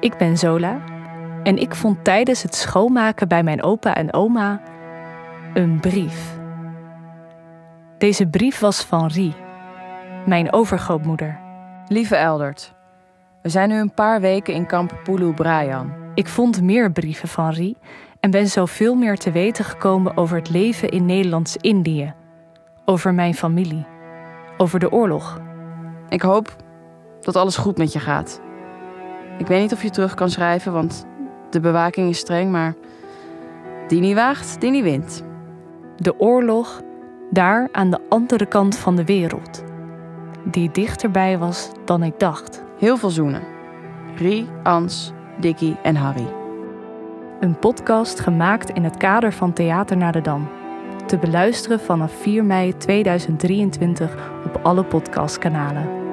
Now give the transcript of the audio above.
Ik ben Zola en ik vond tijdens het schoonmaken bij mijn opa en oma een brief. Deze brief was van Rie, mijn overgrootmoeder. Lieve Eldert, we zijn nu een paar weken in kamp Pulu Brayan. Ik vond meer brieven van Rie en ben zoveel meer te weten gekomen over het leven in Nederlands-Indië, over mijn familie, over de oorlog. Ik hoop dat alles goed met je gaat. Ik weet niet of je terug kan schrijven, want de bewaking is streng, maar die niet waagt, die niet wint. De oorlog daar aan de andere kant van de wereld, die dichterbij was dan ik dacht. Heel veel zoenen. Rie, Ans, Dikkie en Harry. Een podcast gemaakt in het kader van Theater naar de Dam. Te beluisteren vanaf 4 mei 2023 op alle podcastkanalen.